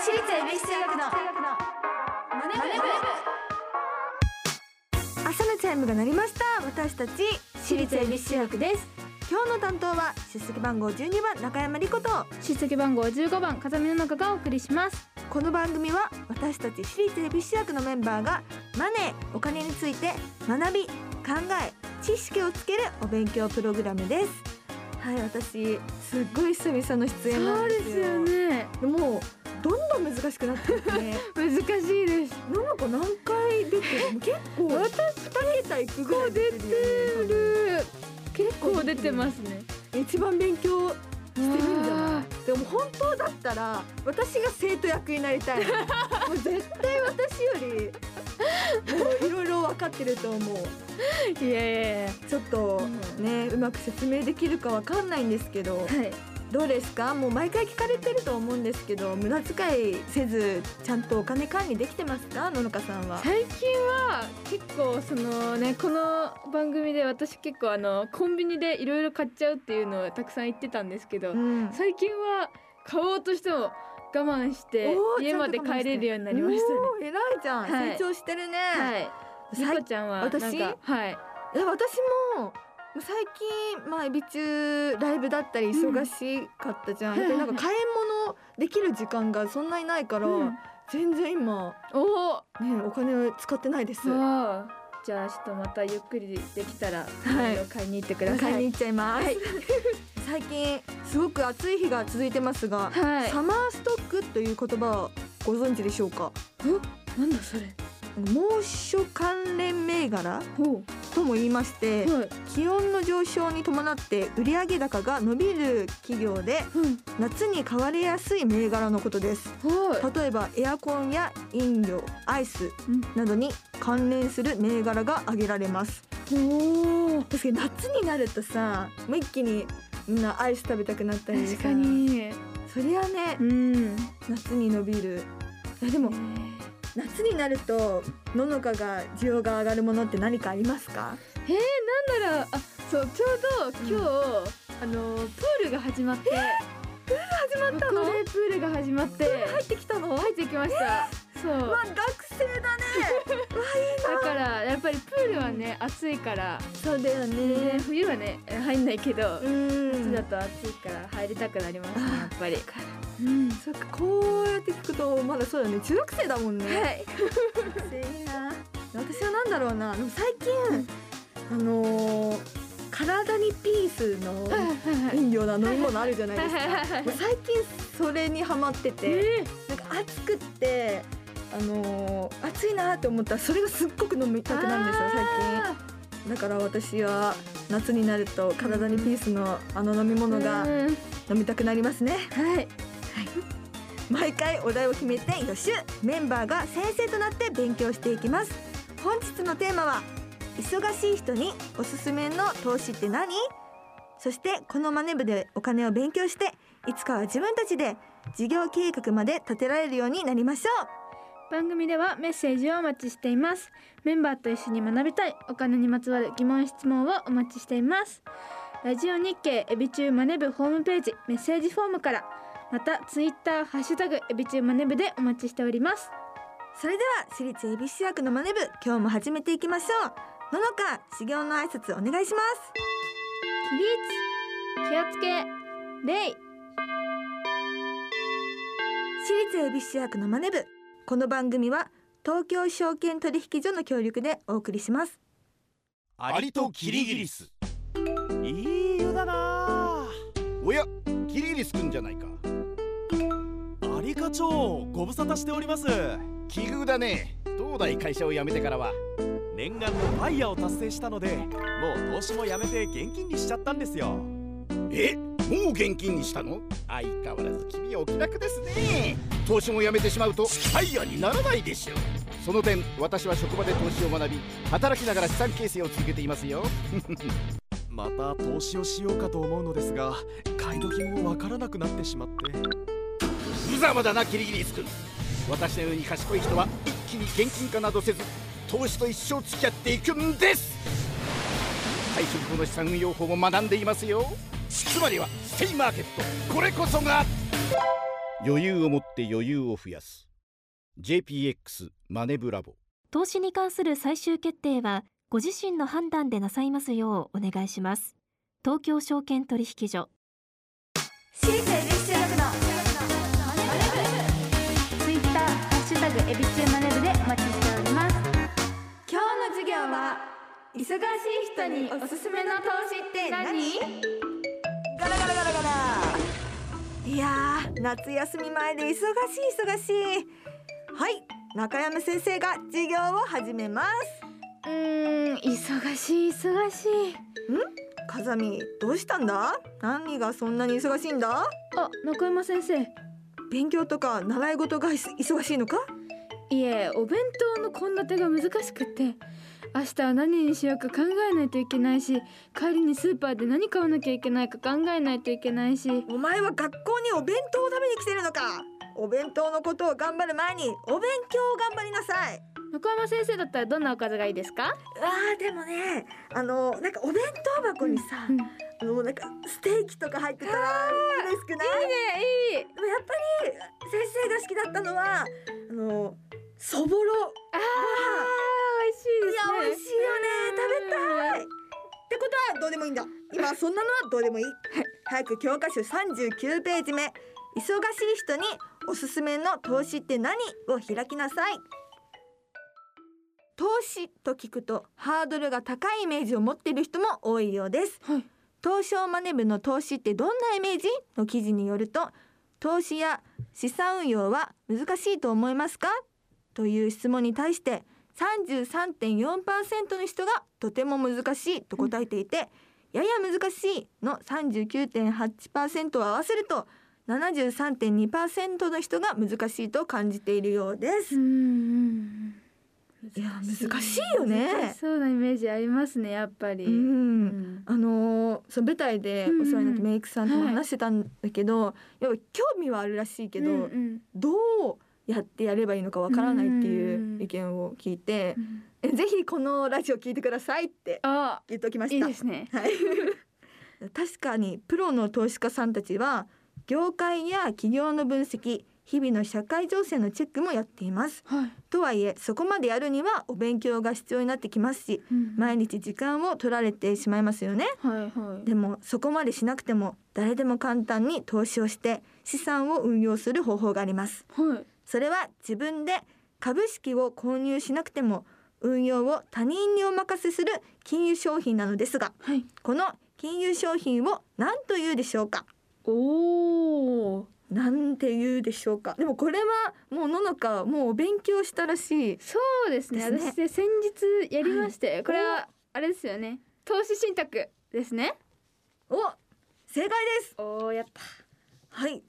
私立恵比寿中学のマネブ朝のチャイムが鳴りました。私たち私立恵比寿中学です。今日の担当は出席番号12番中山理子と。出席番号15番風見の中がお送りします。この番組は私たち私立恵比寿中学のメンバーがマネーお金について学び考え知識をつけるお勉強プログラムです。はい私すっごい久々の出演なんですよね。でもどんどん難しくなっていくね難しいです。のの子何回出てる結構。私2桁いくぐらい出てる結構出てますね。一番勉強してるんじゃない？わでも本当だったら私が生徒役になりたい。もう絶対私よりもういろいろ分かってると思う。ーいやいや。ちょっとうねうまく説明できるかわかんないんですけど。はいどうですか？もう毎回聞かれてると思うんですけど無駄遣いせずちゃんとお金管理できてますか？ののかさんは。最近は結構そのねこの番組で私結構あのコンビニでいろいろ買っちゃうっていうのをたくさん言ってたんですけど、うん。最近は買おうとしても我慢して家まで帰れるようになりましたね。偉いじゃん、はい。成長してるね、はい。リさいコちゃんはなんか私？はい。私も最近まあエビ中ライブだったり忙しかったじゃん、うん。でなんか買い物できる時間がそんなにないから、うん。全然今おお。ねお金使ってないです。じゃあちょっとまたゆっくりできたらい。ろいろ買いに行ってください。買いに行っちゃいます、はい。最近すごく暑い日が続いてますが、はい。サマーストックという言葉をご存知でしょうか？なんだそれ。猛暑関連銘柄ほとも言いまして、う。はい。気温の上昇に伴って売上高が伸びる企業でうん。夏に買われやすい銘柄のことですは例えばエアコンや飲料アイスい。うん。などに関連する銘柄が挙げられますおお。確かに夏になるとさもう一気にみんなアイス食べたくなったりさ確かに。そりゃねうん。夏に伸びるいやでも夏になるとののかが需要が上がるものって何かありますか？えー、なんだろう。あ、そうちょうど今日、あのプールが始まって。プール始まったの？プールが始まって。入ってきたの？入ってきました。そう。まあ学生だねだからやっぱりプールはね暑いから、そうだよね、ね冬はね入んないけど、うん。夏だと暑いから入りたくなりますねやっぱり。うん。そっかこうやって聞くとまだそうだね。中学生だもんね。はい。いいな。私はなんだろうな最近あのー体にピースの飲料の飲み物あるじゃないですか。最近それにハマっててえなんか暑くってあのー暑いなって思ったらそれがすっごく飲みたくなるんですよ最近。だから私は夏になると体にピースのあの飲み物がうん。飲みたくなりますね。はい。毎回お題を決めて予習メンバーが先生となって勉強していきます。本日のテーマは忙しい人におすすめの投資って何？そしてこのマネ部でお金を勉強していつかは自分たちで事業計画まで立てられるようになりましょ番組ではメッセージをお待ちしています。メンバーと一緒に学びたいお金にまつわる疑問質問をお待ちしています。ラジオ日経エビチューマネ部ホームページメッセージフォームからまたツイッターハッシュタグエビチューマネ部でお待ちしております。うそれでは私立恵比寿役のマネ部今日も始めていきましょう。ののか修行の挨拶お願いします。起立気をつけ礼私立恵比寿役のマネ部この番組は東京証券取引所の協力でお送りします。アリとキリギリス。いい湯だな。おやキリギリスくんじゃないか。アリ課長ご無沙汰しております。奇遇だね。東大会社を辞めてからは。念願のファイヤーを達成したのでもう投資もやめて現金にしちゃったんですよ。えもう現金にしたの？相変わらず君はお気楽ですね投資も辞めてしまうとファイヤーにならないでしょ。うその点私は職場で投資を学び働きながら資産形成を続けていますよ。また投資をしようかと思うのですが買い時もわからなくなってしまって。無様だなキリギリス君。私のように賢い人は一気に現金化などせず投資と一生付き合っていくんです。退職後の資産運用法も学んでいますよ。つまりはステイマーケット。これこそが余裕を持って余裕を増やす。JPX マネブラボ。投資に関する最終決定はご自身の判断でなさいますようお願いします。東京証券取引所。私立恵比寿中学のツイッターハッシュタグエビチューマネブでお待ちしております。今日の授業は忙しい人におす。す。めの投資って何ガラガラガラガラいやー夏休み前で忙しい忙しい。はい中山先生が授業を始めます。うーん忙しい忙しい。風見どうしたんだ？何がそんなに忙しいんだ？あ中山先生。勉強とか習い事が忙しいのか？いえお弁当の献立が難しくって明日は何にしようか考えないといけないし帰りにスーパーで何買わなきゃいけないか考えないといけないし。お前は学校にお弁当を食べに来てるのか。お弁当のことを頑張る前にお勉強を頑張りなさい。中山先生だったらどんなおかずがいいですか？あーでもねあのなんかお弁当箱にさ、うんあのなんかステーキとか入ってたら嬉しくない？いいねいい。でもやっぱり先生が好きだったのはあのそぼろ。あー美味しいいですねや美味しいよね。食べたい。ってことはどうでもいいんだ。今そんなのはどうでもいい。早く教科書39ページ目。忙しい人におすすめの投資って何を開きなさい。投資と聞くとハードルが高いイメージを持っている人も多いようです。はい。東証マネ部の投資ってどんなイメージ？の記事によると投資や資産運用は難しいと思いますか？という質問に対して33.4%の人がとても難しいと答えていて、やや難しいの39.8%を合わせると73.2%の人が難しいと感じているようです。うんうんいや難しいよね。そうなイメージありますねやっぱり、うん。うん。あのーその舞台でお世話になったメイクさんとも話してたんだけど、やっぱ興味はあるらしいけど、うんうん。どうやってやればいいのかわからないってういうん意見を聞いてう、んえぜひこのラジオ聞いてくださいってあ言っておきました。いいですねはい。確かにプロの投資家さんたちは業界や企業の分析、日々の社会情勢のチェックもやっています。はい、とはいえそこまでやるにはお勉強が必要になってきますし、うん毎日時間を取られてしまいますよね。はいはいでもそこまでしなくても誰でも簡単に投資をして資産を運用する方法があります。はいそれは自分で株式を購入しなくても運用を他人にお任せする金融商品なのですがはい。この金融商品を何というでしょうか？おおなんていうでしょうか？でもこれはもうののかもうお勉強したらしい。そうですね。ですね。私で先日やりまして、これはあれですよね。投資信託ですね。お正解です。おおやった。はい。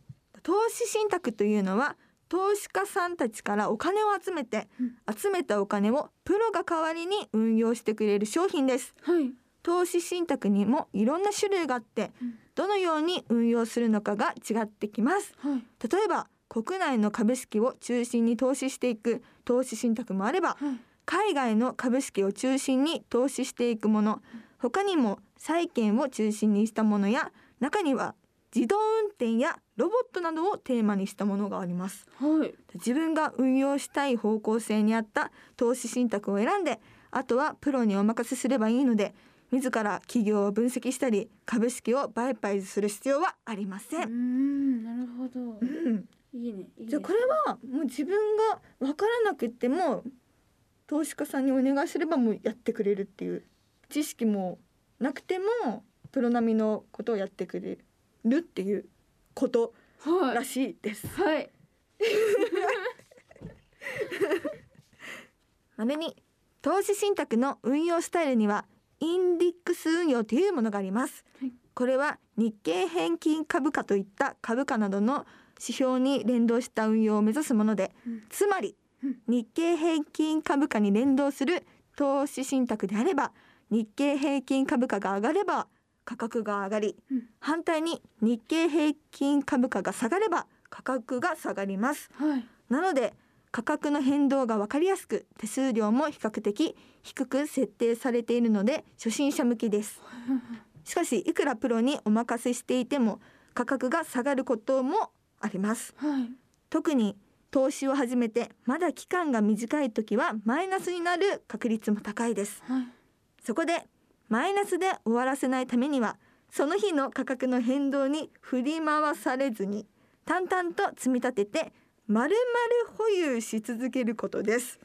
投資信託というのは投資家さんたちからお金を集めて、集めたお金をプロが代わりに運用してくれる商品です。はい。投資信託にもいろんな種類があって、どのように運用するのかが違ってきます。はい。例えば国内の株式を中心に投資していく投資信託もあればはい。海外の株式を中心に投資していくもの他にも債券を中心にしたものや中には自動運転やロボットなどをテーマにしたものがあります。はい。自分が運用したい方向性に合った投資信託を選んであとはプロにお任せすればいいので自ら企業を分析したり株式を売買する必要はありませ。うんーんなるほど。うん、いいねじゃあこれはもう自分が分からなくっても投資家さんにお願いすればもうやってくれるっていう知識もなくてもプロ並みのことをやってくれるっていうことはらしいです。いはい。まめに投資信託の運用スタイルにはインデックス運用というものがあります、はい。これは日経平均株価といった株価などの指標に連動した運用を目指すもので、うん。つまりうん。日経平均株価に連動する投資信託であれば日経平均株価が上がれば価格が上がり、うん。反対に日経平均株価が下がれば価格が下がります。はい。なので価格の変動が分かりやすく手数料も比較的低く設定されているので初心者向きです。しかしいくらプロにお任せしていても価格が下がることもあります。はい。特に投資を始めてまだ期間が短い時はマイナスになる確率も高いです。はい。そこでマイナスで終わらせないためにはその日の価格の変動に振り回されずに淡々と積み立てて丸々保有し続けることです、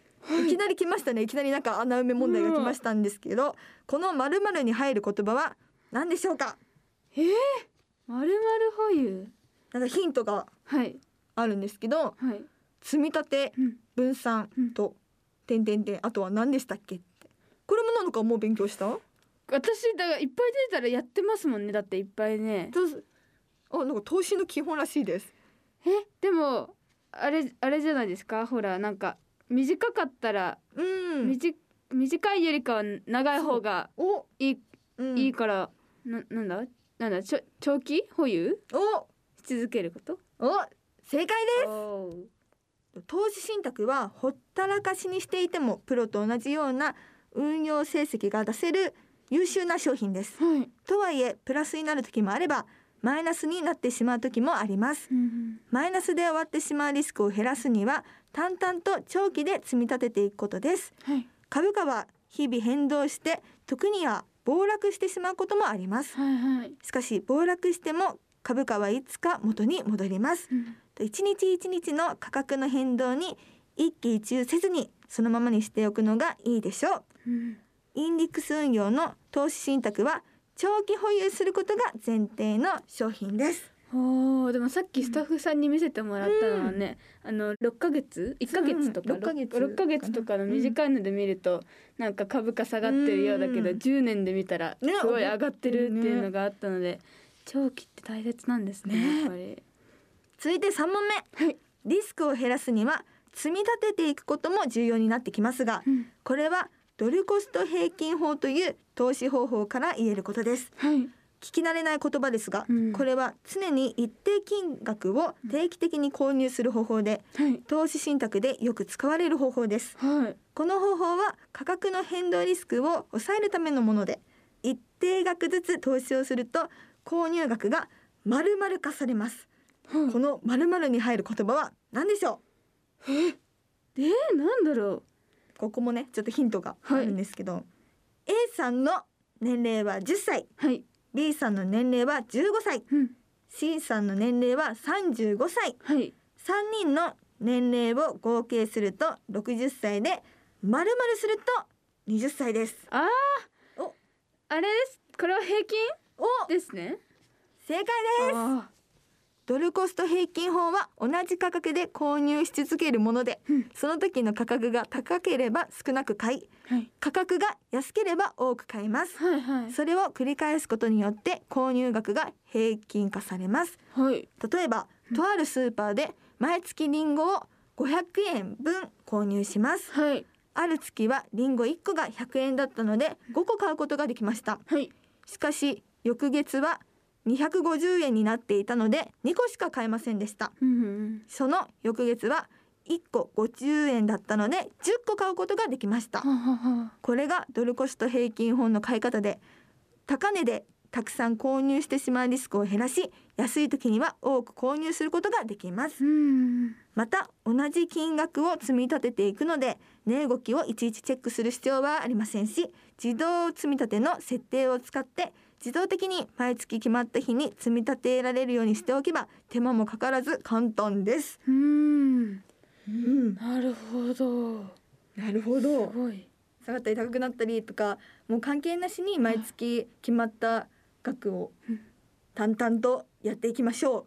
い、きなり来ましたね。いきなりなんか穴埋め問題が来ましたんですけどこの丸々に入る言葉は何でしょうか？まるまる保有？なんかヒントがはい。あるんですけどはい。積み立てうん。分散と点々点あとは何でしたっけって。これもなのかもう勉強した？私だからいっぱい出たらやってますもんね。だっていっぱいね。どうぞあなんか投資の基本らしいです。えでもあれあれじゃないですか？ほらなんか短かったら、うん。短いよりかは長い方がお、いい,、うん。いいからななんだ？なんだ？ちょ長期？保有？お。し続けること？お正解です。お投資信託はほったらかしにしていてもプロと同じような運用成績が出せる優秀な商品です。はい、とはいえプラスになる時もあればマイナスになってしまう時もあります。うんマイナスで終わってしまうリスクを減らすには淡々と長期で積み立てていくことです。はい。株価は日々変動して時には暴落してしまうこともあります。はいはい。しかし暴落しても株価はいつか元に戻ります。うん。一日一日の価格の変動に一喜一憂せずにそのままにしておくのがいいでしょう。うんインディックス運用の投資信託は長期保有することが前提の商品です。おーでもさっきスタッフさんに見せてもらったのはね、あの6ヶ月？1ヶ月とか、うん6ヶ月6ヶ月とかの短いので見ると、なんか株価下がってるようだけど、うん。10年で見たらねすごい上がってるっていうのがあったので、長期って大切なんですねね。やっぱり。続いて3問目、はい。リスクを減らすには積み立てていくことも重要になってきますがうん。これはドルコスト平均法という投資方法から言えることです。はい。聞き慣れない言葉ですが、うん。これは常に一定金額を定期的に購入する方法ではい。投資信託でよく使われる方法です。はい。この方法は価格の変動リスクを抑えるためのもので一定額ずつ投資をすると購入額が丸々化されます。はい。この丸々に入る言葉は何でしょえ？ー、なんだろうここもねちょっとヒントがあるんですけど、A さんの年齢は10歳。うはい。B さんの年齢は15歳。うん。C さんの年齢は35歳。はい。3人の年齢を合計すると60歳で丸々すると20歳です。あー。お。あれです。これは平均お。ですね。正解です。あドルコスト平均法は同じ価格で購入し続けるもので、うん。その時の価格が高ければ少なく買いーはい。価格が安ければ多く買います。はいはい。それを繰り返すことによって購入額が平均化されます。はい。例えばとあるスーパーで毎月リンゴを500円分購入します。はい。ある月はリンゴ1個が100円だったので5個買うことができました。はい。しかし翌月は250円になっていたので2個しか買えませんでした。うんうんその翌月は1個50円だったので10個買うことができました。はははこれがドルコスト平均法の買い方で高値でたくさん購入してしまうリスクを減らし安い時には多く購入することができます。うん。また同じ金額を積み立てていくので値動きをいちいちチェックする必要はありませんし自動積み立ての設定を使って自動的に毎月決まった日に積み立てられるようにしておけば手間もかからず簡単です。うん。うん、なるほど。なるほすごい。下がったり高くなったりとかもう関係なしに毎月決まった額をうん。淡々とやっていきましょう。っ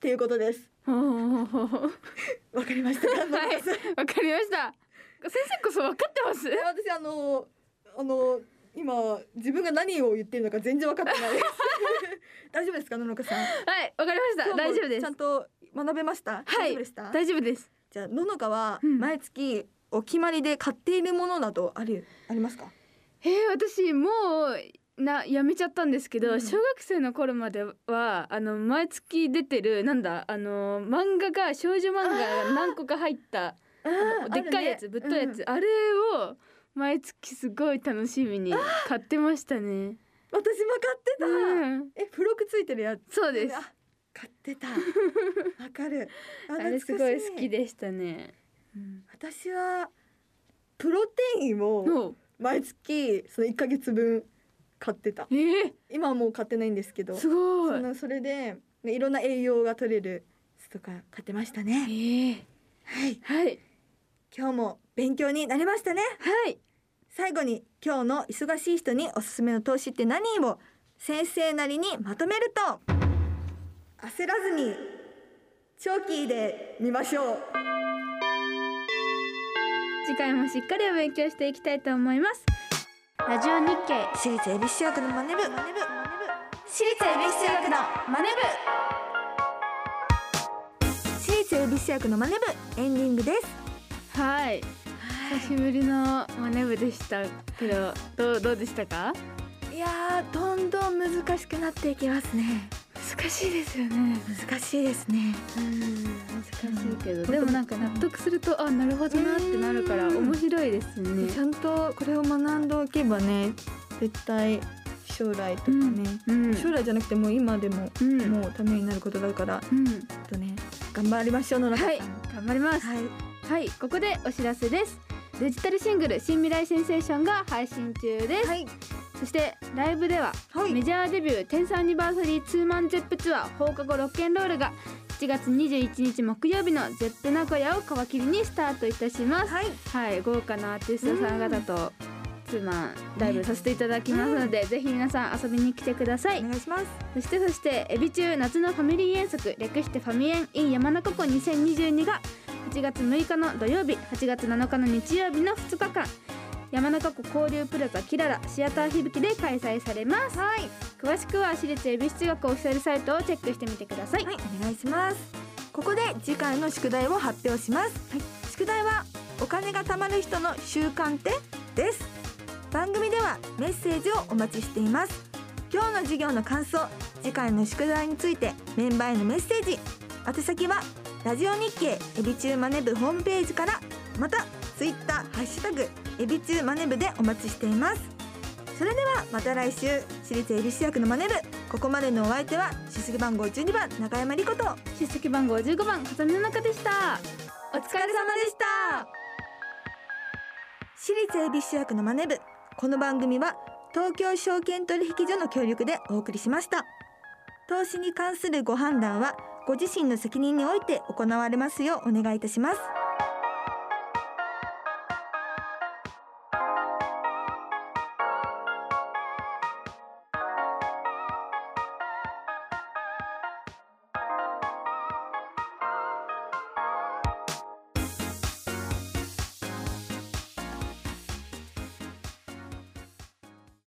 ていうことです。わかりました。か？はい。わかりました。先生こそ分かってます。え私あのあの今自分が何を言ってるのか全然分かってないです。大丈夫ですか野々花さん？はいわかりました。大丈夫です。ちゃんと学べました、はい。大丈夫でした？大丈夫です。じゃあ野々花はうん。毎月お決まりで買っているものなどあるありますか？えー、私もうなやめちゃったんですけど、うん。小学生の頃まではあの毎月出てるなんだあの漫画が少女漫画が何個か入ったでっかいやつ、ぶっといやつ、あれを毎月すごい楽しみに買ってましたね。私も買ってた、うん、え付録ついてるやつ。そうです。あ買ってた。わかる。あれすごい好きででしたね。私はプロテインをお。毎月その1ヶ月分買ってた。ええ今はもう買ってないんですけどすごい。そのそれでねいろんな栄養が取れるとか買ってましたね。ええはい。はい今日も勉強になりましたね。はい。最後に今日の忙しい人におすすめの投資って何を？先生なりにまとめると。焦らずに長期で見ましょう。次回もしっかりお勉強していきたいと思います。ラジオ日経。私立恵比寿中学のマネ部。私立恵比寿中学のマネ私立恵比寿中学のマネ部。エンディングですはい。久しぶりのマネ部でしたけどどうどうでしたか？いやーどんどん難しくなっていきますね。難しいですよね。難しいですね。難しいけど、でもなんか納得するとあなるほどなってなるから面白いですね。ちゃんとこれを学んでおけばね絶対将来とかね、うん。将来じゃなくてもう今でも、うん。もうためになることだからちょうんっとね頑張りましょう野中さん。はい。頑張ります。はいはい、ここでお知らせです。デジタルシングル新未来センセーションが配信中です。はいそしてライブでは、はいメジャーデビュー10アニバーサリーツーマンゼップツアー放課後ロッケンロールが7月21日木曜日のゼップ名古屋を皮切りにスタートいたします。はいはい、豪華なアーティストさん方とツーマンライブさせていただきますので、ぜひ皆さん遊びに来てくださいお。願いしますそしてそしてエビ中夏のファミリー遠足略してファミエン in 山中湖2022が8月6日の土曜日8月7日の日曜日の2日間山中湖交流プラザキララシアター響きで開催されます。はい。詳しくは私立恵比寿中学オフィシャルサイトをチェックしてみてください、はいお願いします。ここで次回の宿題を発表します、宿題はお金が貯まる人の習慣って？です。番組ではメッセージをお待ちしています。今日の授業の感想次回の宿題についてメンバーへのメッセージ。宛先はラジオ日経エビチューマネ部ホームページからまたツイッターハッシュタグエビチューマネ部でお待ちしています。それではまた来週私立恵比寿役のマネ部。ここまでのお相手は出席番号12番中山莉子と出席番号15番風見の中でした。お疲れ様でした。私立恵比寿役のマネ部。この番組は東京証券取引所の協力でお送りしました。投資に関するご判断はご自身の責任において行われますようお願いいたします。